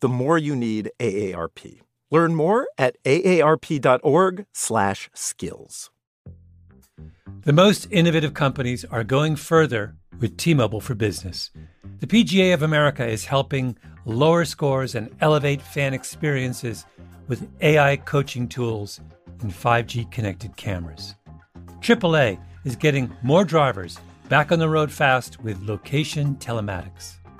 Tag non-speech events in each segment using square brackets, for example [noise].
the more you need AARP. Learn more at aarp.org/skills. The most innovative companies are going further with T-Mobile for Business. The PGA of America is helping lower scores and elevate fan experiences with AI coaching tools and 5G connected cameras. AAA is getting more drivers back on the road fast with location telematics.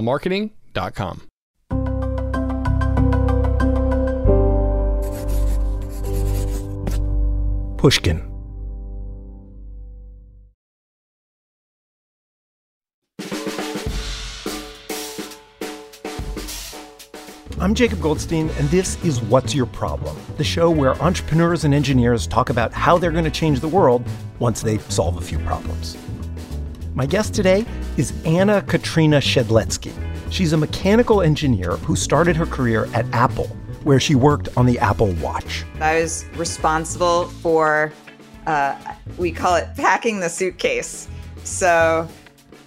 upswellmarketing.com. Pushkin. I'm Jacob Goldstein, and this is What's Your Problem? The show where entrepreneurs and engineers talk about how they're going to change the world once they solve a few problems. My guest today is Anna Katrina Shedletsky. She's a mechanical engineer who started her career at Apple, where she worked on the Apple Watch. I was responsible for, uh, we call it packing the suitcase. So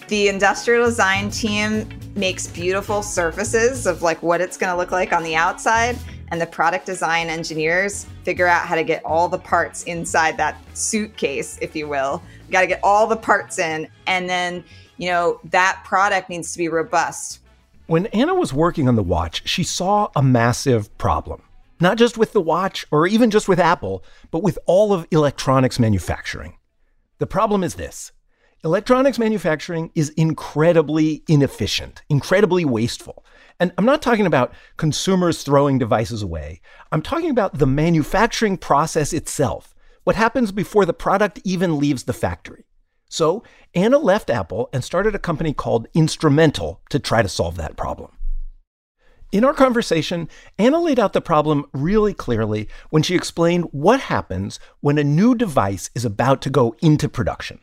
the industrial design team makes beautiful surfaces of like what it's going to look like on the outside and the product design engineers figure out how to get all the parts inside that suitcase if you will got to get all the parts in and then you know that product needs to be robust When Anna was working on the watch, she saw a massive problem. Not just with the watch or even just with Apple, but with all of electronics manufacturing. The problem is this electronics manufacturing is incredibly inefficient, incredibly wasteful. And I'm not talking about consumers throwing devices away, I'm talking about the manufacturing process itself, what happens before the product even leaves the factory. So, Anna left Apple and started a company called Instrumental to try to solve that problem. In our conversation, Anna laid out the problem really clearly when she explained what happens when a new device is about to go into production.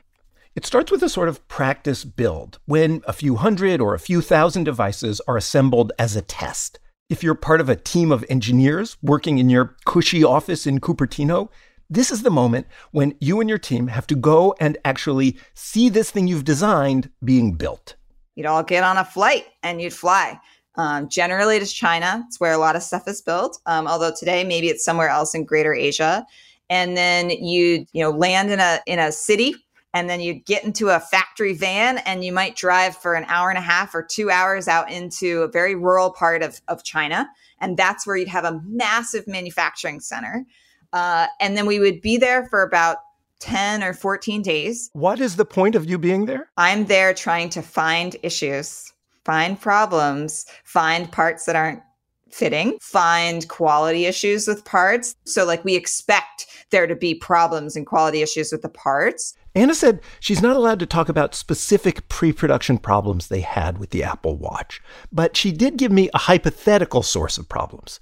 It starts with a sort of practice build when a few hundred or a few thousand devices are assembled as a test. If you're part of a team of engineers working in your cushy office in Cupertino, this is the moment when you and your team have to go and actually see this thing you've designed being built. you'd all get on a flight and you'd fly. Um, generally to china. It's where a lot of stuff is built um, although today maybe it's somewhere else in greater asia. And then you you know land in a in a city and then you get into a factory van and you might drive for an hour and a half or two hours out into a very rural part of, of china. And that's where you'd have a massive manufacturing center uh, and then we would be there for about 10 or 14 days What is the point of you being there? i'm there trying to find issues find problems find parts that aren't fitting find quality issues with parts so like we expect there to be problems and quality issues with the parts Anna said she's not allowed to talk about specific pre production problems they had with the Apple Watch, but she did give me a hypothetical source of problems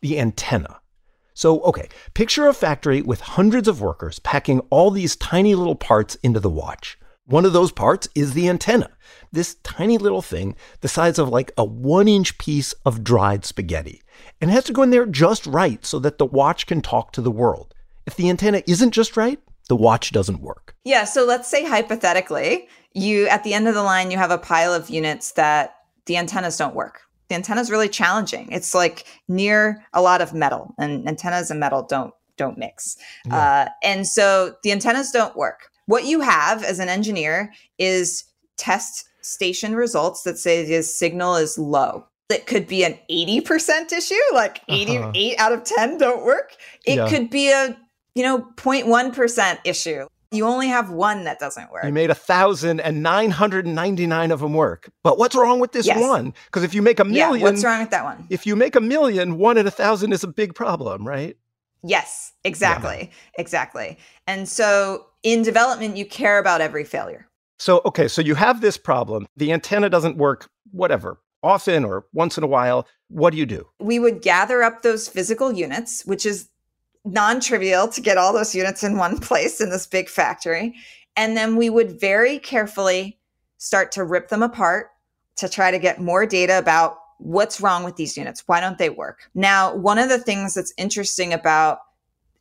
the antenna. So, okay, picture a factory with hundreds of workers packing all these tiny little parts into the watch. One of those parts is the antenna, this tiny little thing the size of like a one inch piece of dried spaghetti. And it has to go in there just right so that the watch can talk to the world. If the antenna isn't just right, the watch doesn't work. Yeah. So let's say hypothetically, you at the end of the line, you have a pile of units that the antennas don't work. The antenna is really challenging. It's like near a lot of metal, and antennas and metal don't don't mix. Yeah. Uh, and so the antennas don't work. What you have as an engineer is test station results that say the signal is low. It could be an 80% issue, like uh-huh. 88 out of 10 don't work. It yeah. could be a, you know, 0.1% issue. You only have one that doesn't work. You made a thousand and nine hundred and ninety nine of them work. But what's wrong with this yes. one? Because if you make a million, yeah, what's wrong with that one? If you make a million, one in a thousand is a big problem, right? Yes, exactly, yeah. exactly. And so in development, you care about every failure. So okay, so you have this problem. The antenna doesn't work. Whatever, often or once in a while. What do you do? We would gather up those physical units, which is non trivial to get all those units in one place in this big factory. And then we would very carefully start to rip them apart to try to get more data about what's wrong with these units. Why don't they work? Now, one of the things that's interesting about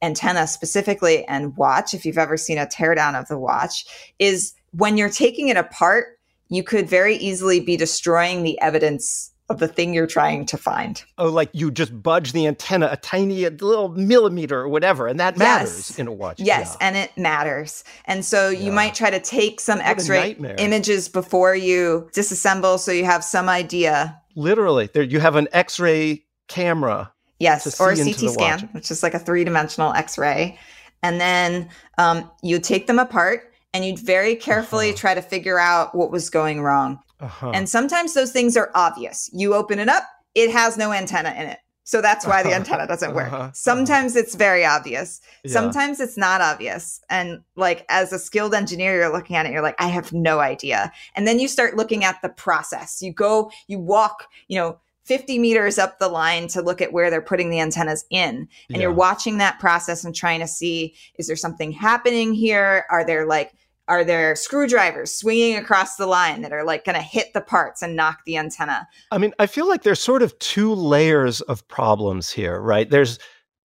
antenna specifically and watch, if you've ever seen a teardown of the watch, is when you're taking it apart, you could very easily be destroying the evidence of the thing you're trying to find. Oh, like you just budge the antenna a tiny a little millimeter or whatever, and that matters yes. in a watch. Yes, yeah. and it matters. And so you might try to take some what X-ray images before you disassemble, so you have some idea. Literally, there you have an X-ray camera. Yes, or a CT scan, watch. which is like a three-dimensional X-ray, and then um, you take them apart and you'd very carefully uh-huh. try to figure out what was going wrong. Uh-huh. And sometimes those things are obvious. You open it up, it has no antenna in it. So that's why the antenna doesn't work. Uh-huh. Sometimes it's very obvious. Yeah. Sometimes it's not obvious. And like as a skilled engineer, you're looking at it, you're like, I have no idea. And then you start looking at the process. You go, you walk, you know, 50 meters up the line to look at where they're putting the antennas in. And yeah. you're watching that process and trying to see, is there something happening here? Are there like are there screwdrivers swinging across the line that are like going to hit the parts and knock the antenna? I mean, I feel like there's sort of two layers of problems here, right? There's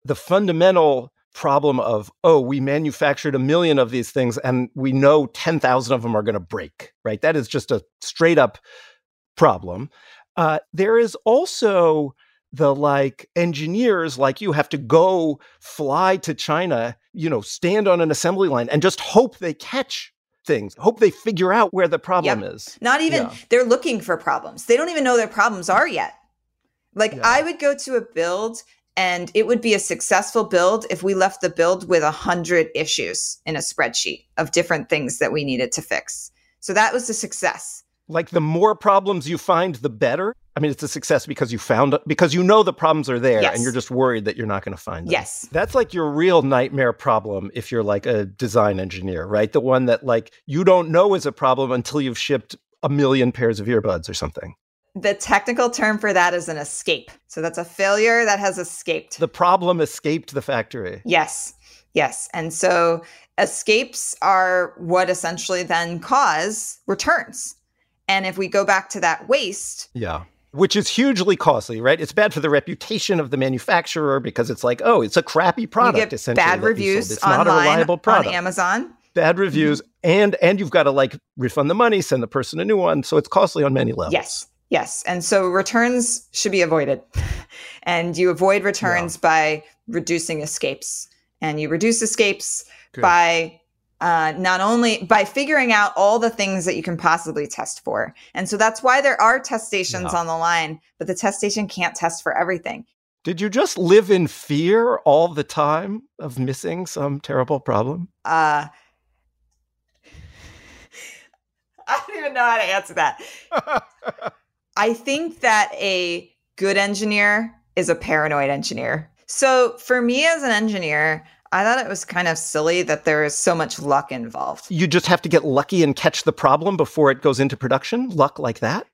the fundamental problem of, oh, we manufactured a million of these things and we know 10,000 of them are going to break, right? That is just a straight up problem. Uh, there is also the like engineers like you have to go fly to China, you know, stand on an assembly line and just hope they catch things. Hope they figure out where the problem is. Not even yeah. they're looking for problems. They don't even know their problems are yet. Like yeah. I would go to a build and it would be a successful build if we left the build with a hundred issues in a spreadsheet of different things that we needed to fix. So that was a success like the more problems you find the better. I mean it's a success because you found because you know the problems are there yes. and you're just worried that you're not going to find them. Yes. That's like your real nightmare problem if you're like a design engineer right? The one that like you don't know is a problem until you've shipped a million pairs of earbuds or something. The technical term for that is an escape. So that's a failure that has escaped. The problem escaped the factory. Yes. Yes. And so escapes are what essentially then cause returns and if we go back to that waste, yeah, which is hugely costly, right? It's bad for the reputation of the manufacturer because it's like, oh, it's a crappy product. Get bad reviews it's online, not a reliable product. on Amazon. Bad reviews, mm-hmm. and and you've got to like refund the money, send the person a new one. So it's costly on many levels. Yes, yes, and so returns should be avoided, [laughs] and you avoid returns yeah. by reducing escapes, and you reduce escapes Good. by uh, not only by figuring out all the things that you can possibly test for. And so that's why there are test stations yeah. on the line, but the test station can't test for everything. Did you just live in fear all the time of missing some terrible problem? Uh, [laughs] I don't even know how to answer that. [laughs] I think that a good engineer is a paranoid engineer. So for me as an engineer, I thought it was kind of silly that there is so much luck involved. You just have to get lucky and catch the problem before it goes into production? Luck like that?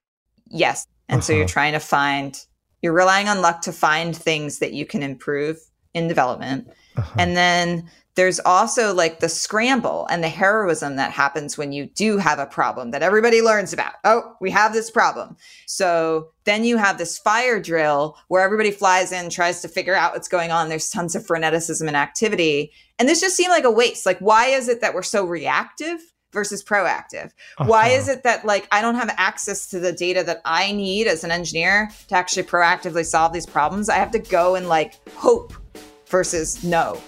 Yes. And uh-huh. so you're uh-huh. trying to find, you're relying on luck to find things that you can improve in development. Uh-huh. And then there's also like the scramble and the heroism that happens when you do have a problem that everybody learns about. Oh, we have this problem. So then you have this fire drill where everybody flies in, tries to figure out what's going on. There's tons of freneticism and activity. And this just seemed like a waste. Like, why is it that we're so reactive? versus proactive? Uh-huh. Why is it that like I don't have access to the data that I need as an engineer to actually proactively solve these problems? I have to go and like hope versus know.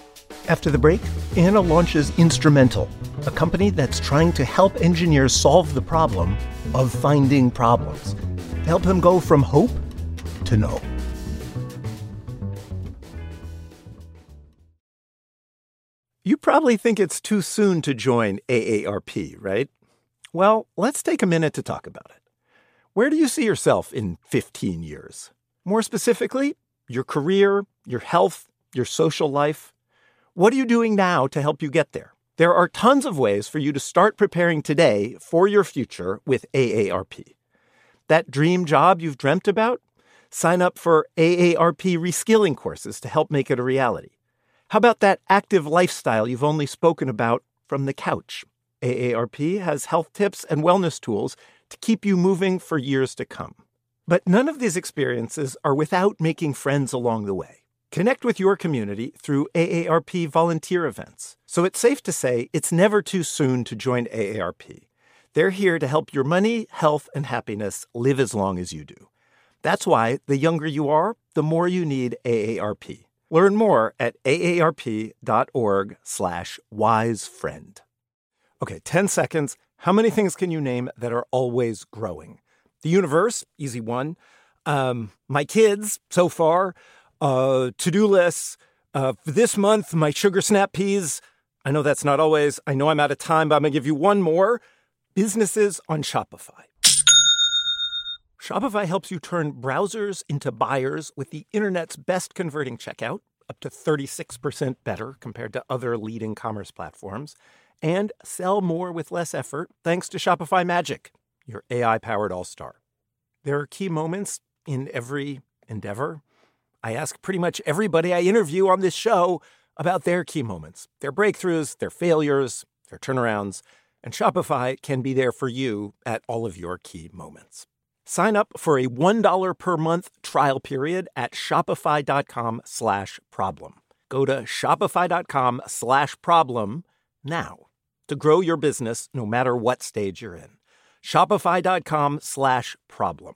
After the break, Anna launches Instrumental, a company that's trying to help engineers solve the problem of finding problems, help them go from hope to know. You probably think it's too soon to join AARP, right? Well, let's take a minute to talk about it. Where do you see yourself in 15 years? More specifically, your career, your health, your social life. What are you doing now to help you get there? There are tons of ways for you to start preparing today for your future with AARP. That dream job you've dreamt about? Sign up for AARP reskilling courses to help make it a reality. How about that active lifestyle you've only spoken about from the couch? AARP has health tips and wellness tools to keep you moving for years to come. But none of these experiences are without making friends along the way. Connect with your community through AARP volunteer events. So it's safe to say it's never too soon to join AARP. They're here to help your money, health, and happiness live as long as you do. That's why the younger you are, the more you need AARP. Learn more at aarp.org slash wisefriend. Okay, 10 seconds. How many things can you name that are always growing? The universe, easy one. Um, my kids, so far uh, to do lists. Uh, for this month, my sugar snap peas. I know that's not always. I know I'm out of time, but I'm going to give you one more. Businesses on Shopify. Shopify helps you turn browsers into buyers with the internet's best converting checkout, up to 36% better compared to other leading commerce platforms, and sell more with less effort thanks to Shopify Magic, your AI powered all star. There are key moments in every endeavor I ask pretty much everybody I interview on this show about their key moments, their breakthroughs, their failures, their turnarounds, and Shopify can be there for you at all of your key moments. Sign up for a $1 per month trial period at shopify.com slash problem. Go to shopify.com slash problem now to grow your business no matter what stage you're in. Shopify.com slash problem.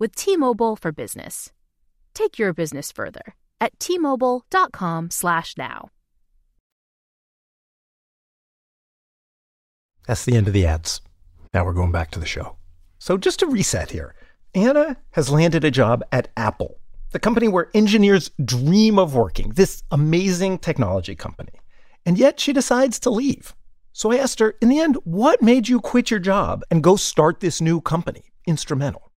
with T-Mobile for Business. Take your business further at t-mobile.com/now. That's the end of the ads. Now we're going back to the show. So just to reset here, Anna has landed a job at Apple, the company where engineers dream of working, this amazing technology company. And yet she decides to leave. So I asked her, in the end, what made you quit your job and go start this new company, Instrumental?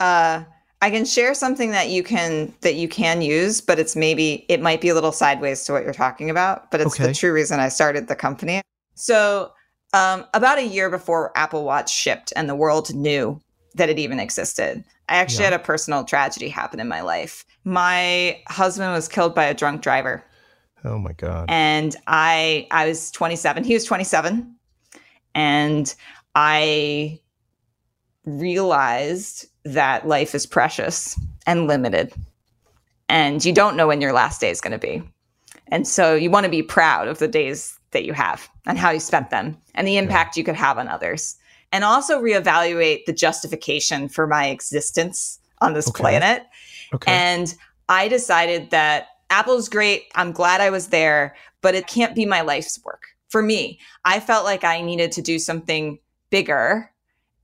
Uh, I can share something that you can that you can use, but it's maybe it might be a little sideways to what you're talking about, but it's okay. the true reason I started the company. So, um, about a year before Apple Watch shipped and the world knew that it even existed, I actually yeah. had a personal tragedy happen in my life. My husband was killed by a drunk driver. Oh my god. And I I was 27. He was 27. And I realized that life is precious and limited. And you don't know when your last day is going to be. And so you want to be proud of the days that you have and how you spent them and the impact yeah. you could have on others. And also reevaluate the justification for my existence on this okay. planet. Okay. And I decided that Apple's great. I'm glad I was there, but it can't be my life's work. For me, I felt like I needed to do something bigger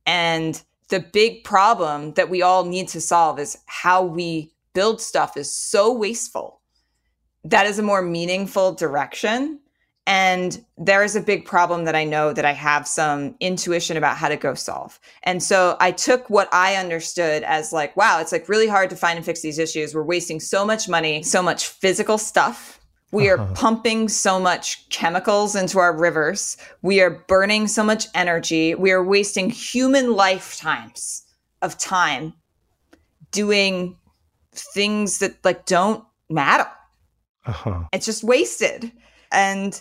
and the big problem that we all need to solve is how we build stuff is so wasteful. That is a more meaningful direction. And there is a big problem that I know that I have some intuition about how to go solve. And so I took what I understood as like, wow, it's like really hard to find and fix these issues. We're wasting so much money, so much physical stuff. We are Uh-huh. pumping so much chemicals into our rivers. We are burning so much energy. We are wasting human lifetimes of time doing things that like don't matter. Uh-huh. It's just wasted. And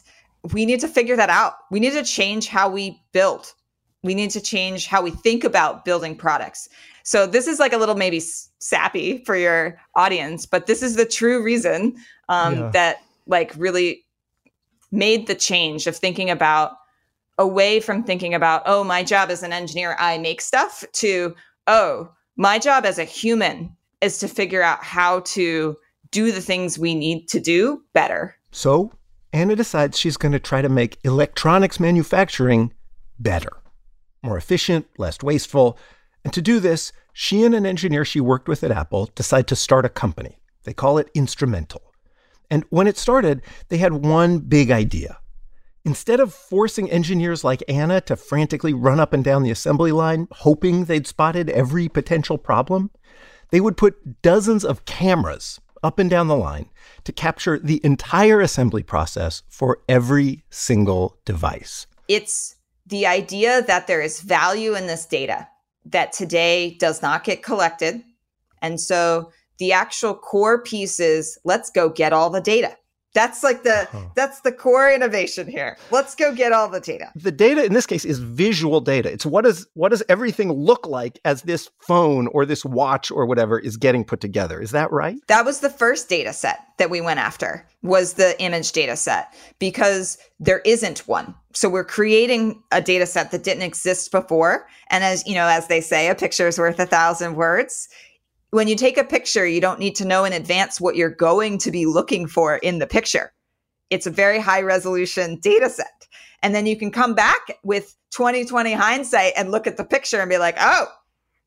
we need to figure that out. We need to change how we build. We need to change how we think about building products. So this is like a little maybe sappy for your audience, but this is the true reason um, Yeah. that like really made the change of thinking about away from thinking about oh my job as an engineer i make stuff to oh my job as a human is to figure out how to do the things we need to do better So Anna decides she's going to try to make electronics manufacturing better, more efficient, less wasteful. And to do this, she and an engineer she worked with at Apple decide to start a company. They call it Instrumental. And when it started, they had one big idea. Instead of forcing engineers like Anna to frantically run up and down the assembly line, hoping they'd spotted every potential problem, they would put dozens of cameras up and down the line to capture the entire assembly process for every single device. it's the idea that there is value in this data that today does not get collected and so the actual core piece is let's go get all the data that's like the Uh-huh. that's the core innovation here let's go get all the data The data in this case is visual data. It's what does what does everything look like as this phone or this watch or whatever is getting put together. Is that right? that was the first data set that we went after was the image data set because there isn't one so we're creating a data set that didn't exist before and as you know as they say a picture is worth a thousand words when you take a picture you don't need to know in advance what you're going to be looking for in the picture it's a very high resolution data set and then you can come back with 2020 hindsight and look at the picture and be like oh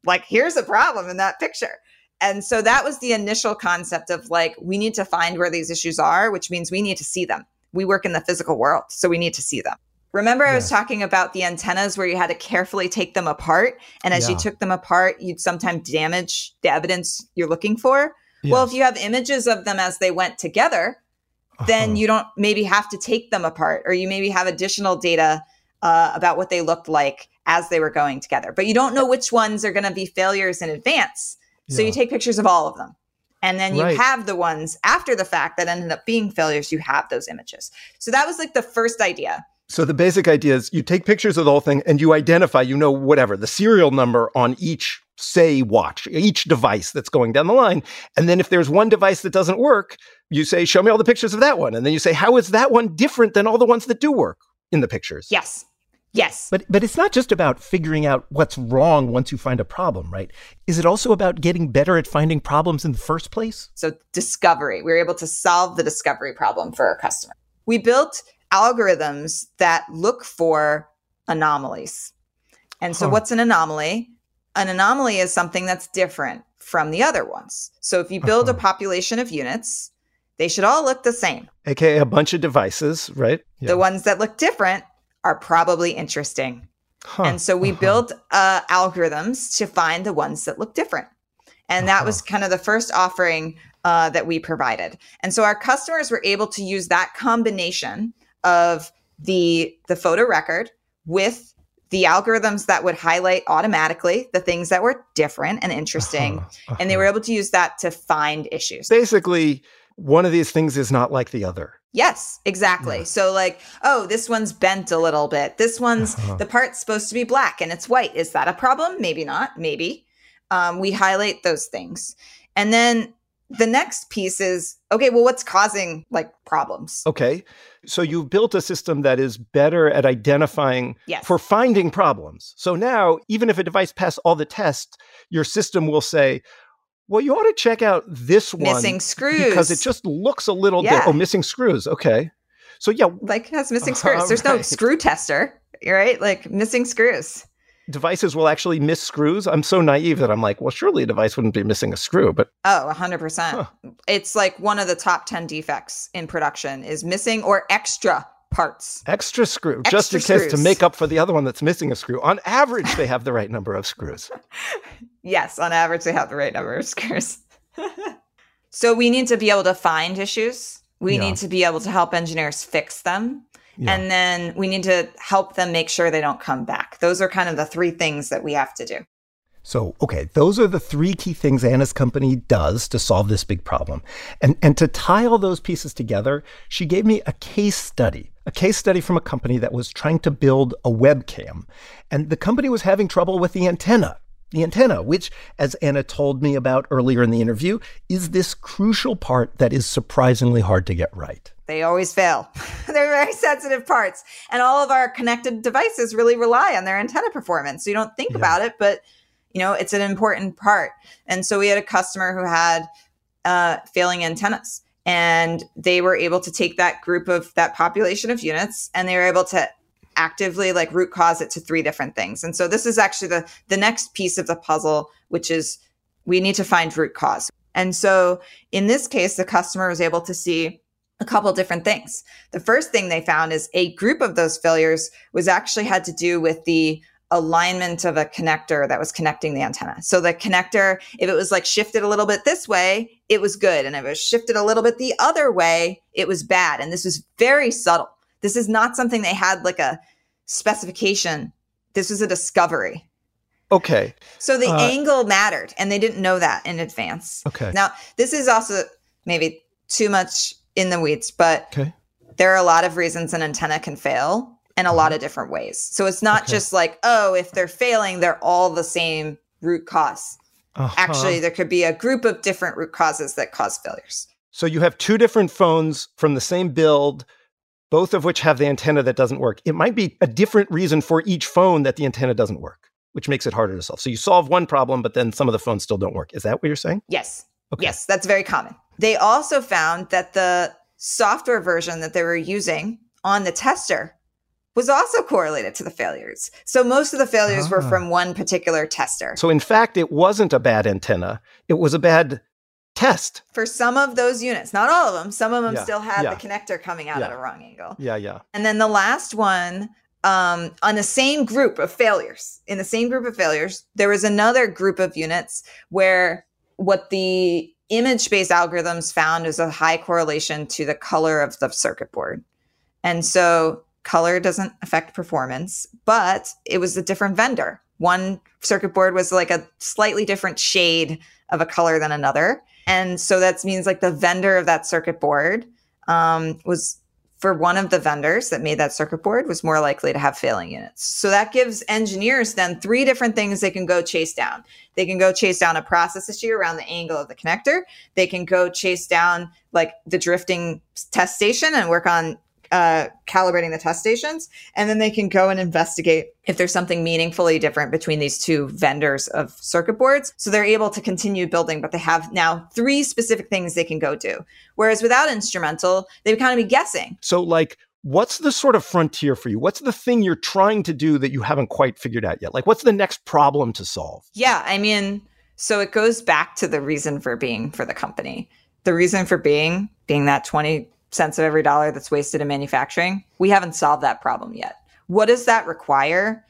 like here's a problem in that picture and so that was the initial concept of like, we need to find where these issues are, which means we need to see them. We work in the physical world, so we need to see them. Remember, I was talking about the antennas where you had to carefully take them apart. And as you took them apart, you'd sometimes damage the evidence you're looking for. Well, if you have images of them as they went together, then Uh-huh. you don't maybe have to take them apart, or you maybe have additional data uh, about what they looked like as they were going together. But you don't know which ones are going to be failures in advance. So Yeah. you take pictures of all of them. And then you Right. have the ones after the fact that ended up being failures, you have those images. So that was like the first idea. So the basic idea is you take pictures of the whole thing and you identify, you know, whatever, the serial number on each, say, watch, each device that's going down the line. And then if there's one device that doesn't work, you say, show me all the pictures of that one. And then you say, how is that one different than all the ones that do work in the pictures? Yes. Yes. But but it's not just about figuring out what's wrong once you find a problem, right? Is it also about getting better at finding problems in the first place? So discovery, we were able to solve the discovery problem for our customer. We built algorithms that look for anomalies. And so Huh. what's an anomaly? An anomaly is something that's different from the other ones. So if you build a Uh-huh. population of units, they should all look the same. AKA a bunch of devices, right? Yeah. The ones that look different are probably interesting. Huh. And so we Uh-huh. built uh, algorithms to find the ones that look different. And that was Uh-huh. kind of the first offering uh, that we provided. And so our customers were able to use that combination of the the photo record with the algorithms that would highlight automatically the things that were different and interesting. Uh-huh. And they were able to use that to find issues. basically one of these things is not like the other. Yes, exactly. Yeah. So like, oh, this one's bent a little bit. This one's Uh-huh. the part's supposed to be black and it's white. Is that a problem? Maybe not. Maybe. Um, we highlight those things, and then the next piece is okay. Well, what's causing like problems? Okay. So you've built a system that is better at identifying Yes. for finding problems. So now, even if a device passed all the tests, your system will say, well, you ought to check out this one Missing screws because it just looks a little di- oh missing screws. Okay. So yeah, like has missing [laughs] screws. There's no screw tester, right? Like missing screws. Devices will actually miss screws. I'm so naive that I'm like, well, surely a device wouldn't be missing a screw, but Oh, 100%. Huh. It's like one of the top 10 defects in production is missing or extra parts. Extra screw, just in Extra case to make up for the other one that's missing a screw. On average, they have the right number of screws. [laughs] Yes, on average, they have the right number of screws. [laughs] so we need to be able to find issues. We Yeah. need to be able to help engineers fix them. Yeah. And then we need to help them make sure they don't come back. Those are kind of the three things that we have to do. So, okay, those are the three key things Anna's company does to solve this big problem. And, and to tie all those pieces together, she gave me a case study, a case study from a company that was trying to build a webcam. And the company was having trouble with the antenna. The antenna, which, as Anna told me about earlier in the interview, is this crucial part that is surprisingly hard to get right. They always fail. [laughs] They're very sensitive parts. And all of our connected devices really rely on their antenna performance. So you don't think Yeah. about it, but you know, it's an important part. And so we had a customer who had uh, failing antennas and they were able to take that group of that population of units and they were able to actively like root cause it to three different things. And so this is actually the the next piece of the puzzle, which is we need to find root cause. And so in this case, the customer was able to see a couple different things. The first thing they found is a group of those failures was actually had to do with the alignment of a connector that was connecting the antenna. So the connector, if it was like shifted a little bit this way, it was good. And if it was shifted a little bit the other way, it was bad. And this was very subtle. This is not something they had like a specification. This was a discovery. Okay, So the Uh, angle mattered and they didn't know that in advance. okay, Now, this is also maybe too much in the weeds, but okay. there are a lot of reasons an antenna can fail in a lot of different ways. So it's not Okay. just like, oh, if they're failing, they're all the same root cause. Uh-huh. Actually, there could be a group of different root causes that cause failures. So you have two different phones from the same build, both of which have the antenna that doesn't work. It might be a different reason for each phone that the antenna doesn't work, which makes it harder to solve. So you solve one problem, but then some of the phones still don't work. Is that what you're saying? Yes. Okay. Yes, that's very common. They also found that the software version that they were using on the tester was also correlated to the failures. So most of the failures were Ah. from one particular tester. So in fact, it wasn't a bad antenna. It was a bad test. For some of those units, not all of them, some of them Yeah, still had yeah. the connector coming out at a wrong angle. Yeah, yeah. And then the last one, um, on the same group of failures, in the same group of failures, there was another group of units where what the image based algorithms found is a high correlation to the color of the circuit board. And so color doesn't affect performance, but it was a different vendor. One circuit board was like a slightly different shade of a color than another. And so that means like the vendor of that circuit board um, was for one of the vendors that made that circuit board was more likely to have failing units. So that gives engineers then three different things they can go chase down. They can go chase down a process issue around the angle of the connector. They can go chase down like the drifting test station and work on uh, calibrating the test stations. And then they can go and investigate if there's something meaningfully different between these two vendors of circuit boards. So they're able to continue building, but they have now three specific things they can go do. Whereas without instrumental, they would kind of be guessing. So like what's the sort of frontier for you? What's the thing you're trying to do that you haven't quite figured out yet? Like what's the next problem to solve? Yeah, I mean, so it goes back to the reason for being for the company. The reason for being being that 20 cents of every dollar that's wasted in manufacturing. We haven't solved that problem yet. What does that require?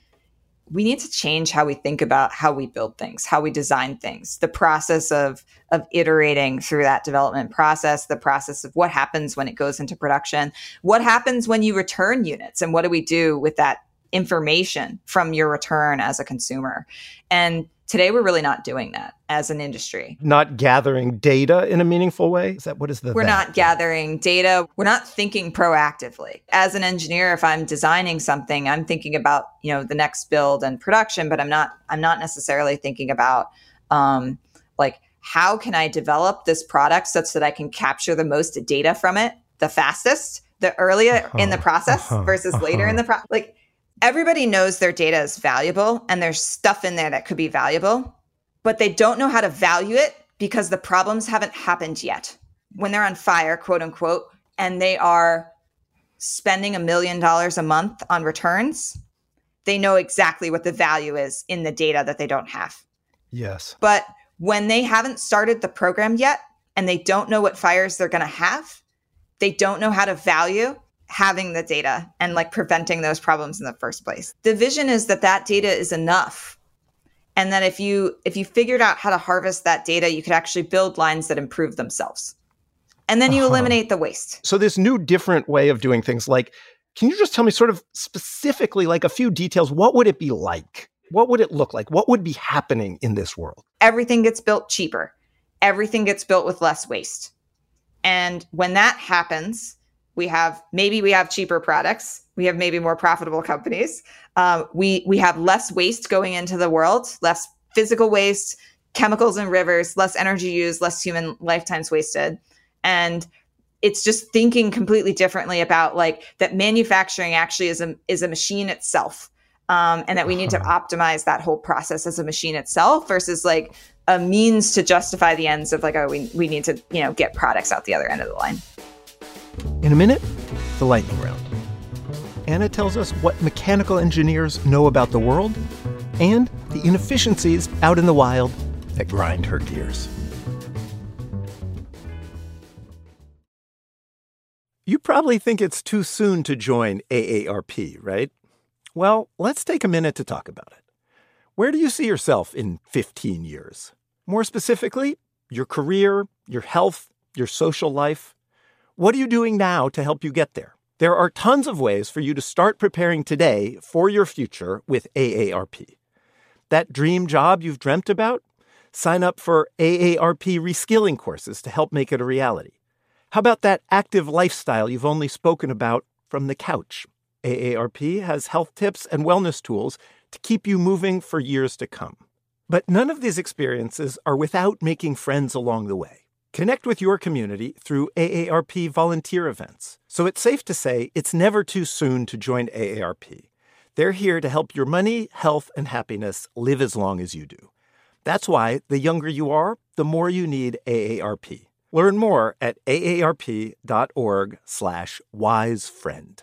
We need to change how we think about how we build things, how we design things, the process of of iterating through that development process, the process of what happens when it goes into production, what happens when you return units and what do we do with that information from your return as a consumer. And today we're really not doing that as an industry. Not gathering data in a meaningful way? Is that what is the We're that? not gathering data. We're not thinking proactively. As an engineer, if I'm designing something, I'm thinking about, you know, the next build and production, but I'm not I'm not necessarily thinking about um like how can I develop this product such that I can capture the most data from it the fastest, the earlier in the Uh-huh, process uh-huh, versus later in uh-huh. the process? like everybody knows their data is valuable and there's stuff in there that could be valuable, but they don't know how to value it because the problems haven't happened yet. When they're on fire, quote unquote, and they are spending a million dollars a month on returns, they know exactly what the value is in the data that they don't have. Yes. But when they haven't started the program yet and they don't know what fires they're going to have, they don't know how to value having the data and like preventing those problems in the first place. The vision is that that data is enough. And that if you if you figured out how to harvest that data, you could actually build lines that improve themselves. And then you uh-huh. eliminate the waste. So this new different way of doing things like can you just tell me sort of specifically like a few details what would it be like? What would it look like? What would be happening in this world? Everything gets built cheaper. Everything gets built with less waste. And when that happens, we have maybe we have cheaper products. We have maybe more profitable companies. Um, we we have less waste going into the world less physical waste chemicals in rivers less energy used less human lifetimes wasted. And it's just thinking completely differently about like that manufacturing actually is a is a machine itself um, and that we need to uh-huh. optimize that whole process as a machine itself versus like a means to justify the ends of like oh we, we need to you know get products out the other end of the line in a minute, the lightning round. Anna tells us what mechanical engineers know about the world and the inefficiencies out in the wild that grind her gears. You probably think it's too soon to join AARP, right? Well, let's take a minute to talk about it. Where do you see yourself in 15 years? More specifically, your career, your health, your social life. What are you doing now to help you get there? There are tons of ways for you to start preparing today for your future with AARP. That dream job you've dreamt about? Sign up for AARP reskilling courses to help make it a reality. How about that active lifestyle you've only spoken about from the couch? AARP has health tips and wellness tools to keep you moving for years to come. But none of these experiences are without making friends along the way. Connect with your community through AARP volunteer events. So it's safe to say it's never too soon to join AARP. They're here to help your money, health, and happiness live as long as you do. That's why the younger you are, the more you need AARP. Learn more at aarp.org/wisefriend.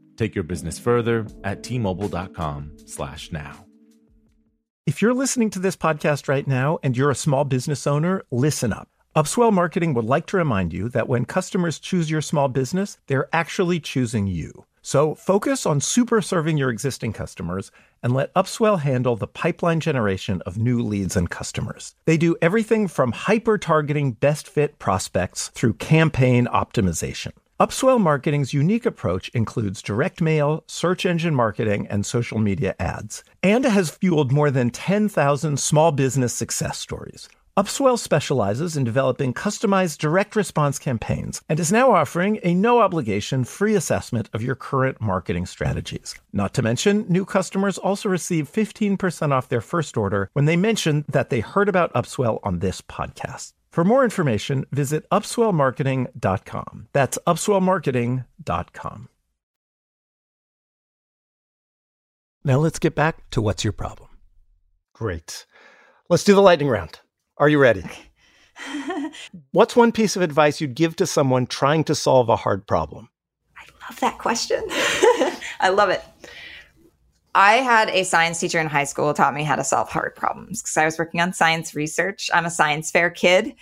Take your business further at tmobile.com slash now. If you're listening to this podcast right now and you're a small business owner, listen up. Upswell Marketing would like to remind you that when customers choose your small business, they're actually choosing you. So focus on super serving your existing customers and let Upswell handle the pipeline generation of new leads and customers. They do everything from hyper targeting best fit prospects through campaign optimization. Upswell Marketing's unique approach includes direct mail, search engine marketing, and social media ads, and has fueled more than 10,000 small business success stories. Upswell specializes in developing customized direct response campaigns and is now offering a no obligation free assessment of your current marketing strategies. Not to mention, new customers also receive 15% off their first order when they mention that they heard about Upswell on this podcast. For more information, visit upswellmarketing.com. That's upswellmarketing.com. Now let's get back to what's your problem. Great. Let's do the lightning round. Are you ready? [laughs] what's one piece of advice you'd give to someone trying to solve a hard problem? I love that question. [laughs] I love it. I had a science teacher in high school taught me how to solve hard problems because I was working on science research. I'm a science fair kid.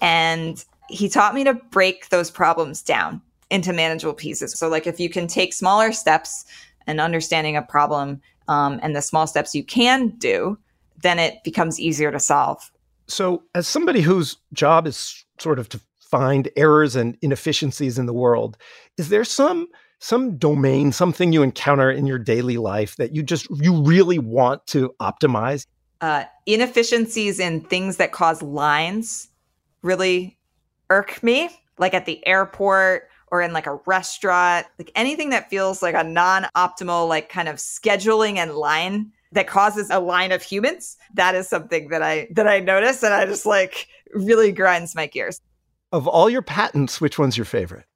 And he taught me to break those problems down into manageable pieces. So, like, if you can take smaller steps and understanding a problem um, and the small steps you can do, then it becomes easier to solve. So, as somebody whose job is sort of to find errors and inefficiencies in the world, is there some some domain, something you encounter in your daily life that you just you really want to optimize? Uh, inefficiencies in things that cause lines really irk me, like at the airport or in like a restaurant, like anything that feels like a non-optimal like kind of scheduling and line that causes a line of humans. That is something that I that I notice and I just like really grinds my gears. Of all your patents, which one's your favorite?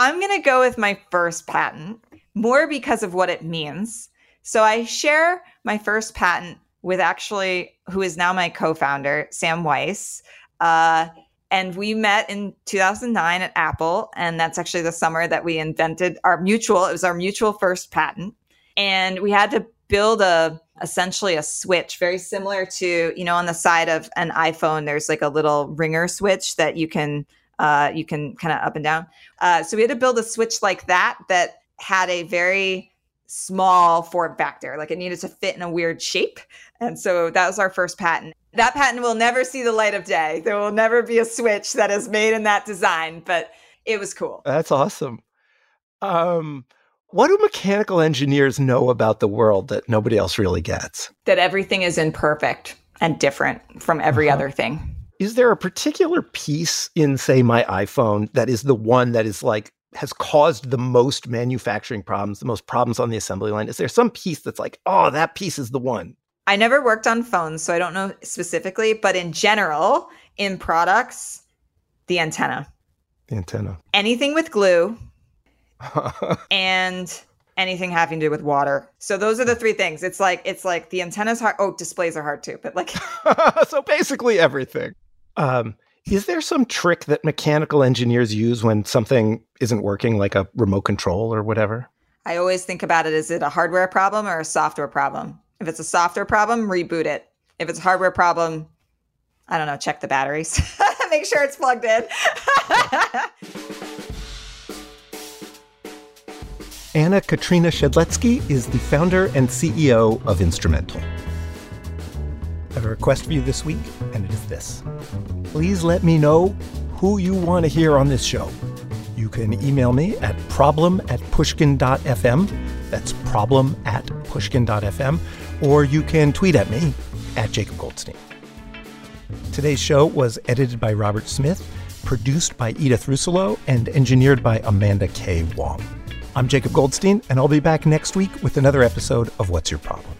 I'm going to go with my first patent more because of what it means. So I share my first patent with actually who is now my co-founder, Sam Weiss. Uh, and we met in 2009 at Apple, and that's actually the summer that we invented our mutual. It was our mutual first patent, and we had to build a essentially a switch very similar to you know on the side of an iphone there's like a little ringer switch that you can uh, you can kind of up and down uh, so we had to build a switch like that that had a very small form factor like it needed to fit in a weird shape and so that was our first patent that patent will never see the light of day there will never be a switch that is made in that design but it was cool That's awesome. Um, what do mechanical engineers know about the world that nobody else really gets? that everything is imperfect and different from every Uh-huh. other thing Is there a particular piece in, say, my iPhone that is the one that is like has caused the most manufacturing problems, the most problems on the assembly line? Is there some piece that's like, oh, that piece is the one? I never worked on phones, so I don't know specifically, but in general, in products, the antenna. The antenna. Anything with glue [laughs] and anything having to do with water. So those are the three things. It's like it's like the antenna's hard. Oh, displays are hard too, but like [laughs] so basically everything. Um, is there some trick that mechanical engineers use when something isn't working, like a remote control or whatever? I always think about it is it a hardware problem or a software problem? If it's a software problem, reboot it. If it's a hardware problem, I don't know, check the batteries. [laughs] Make sure it's plugged in. [laughs] Anna Katrina Shedletsky is the founder and CEO of Instrumental. I have a request for you this week, and it is this. Please let me know who you want to hear on this show. You can email me at problem at pushkin.fm. That's problem at pushkin.fm. Or you can tweet at me at Jacob Goldstein. Today's show was edited by Robert Smith, produced by Edith Russolo, and engineered by Amanda K. Wong. I'm Jacob Goldstein, and I'll be back next week with another episode of What's Your Problem?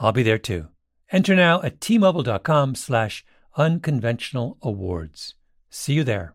I'll be there too. Enter now at tmobile.com slash unconventional awards. See you there.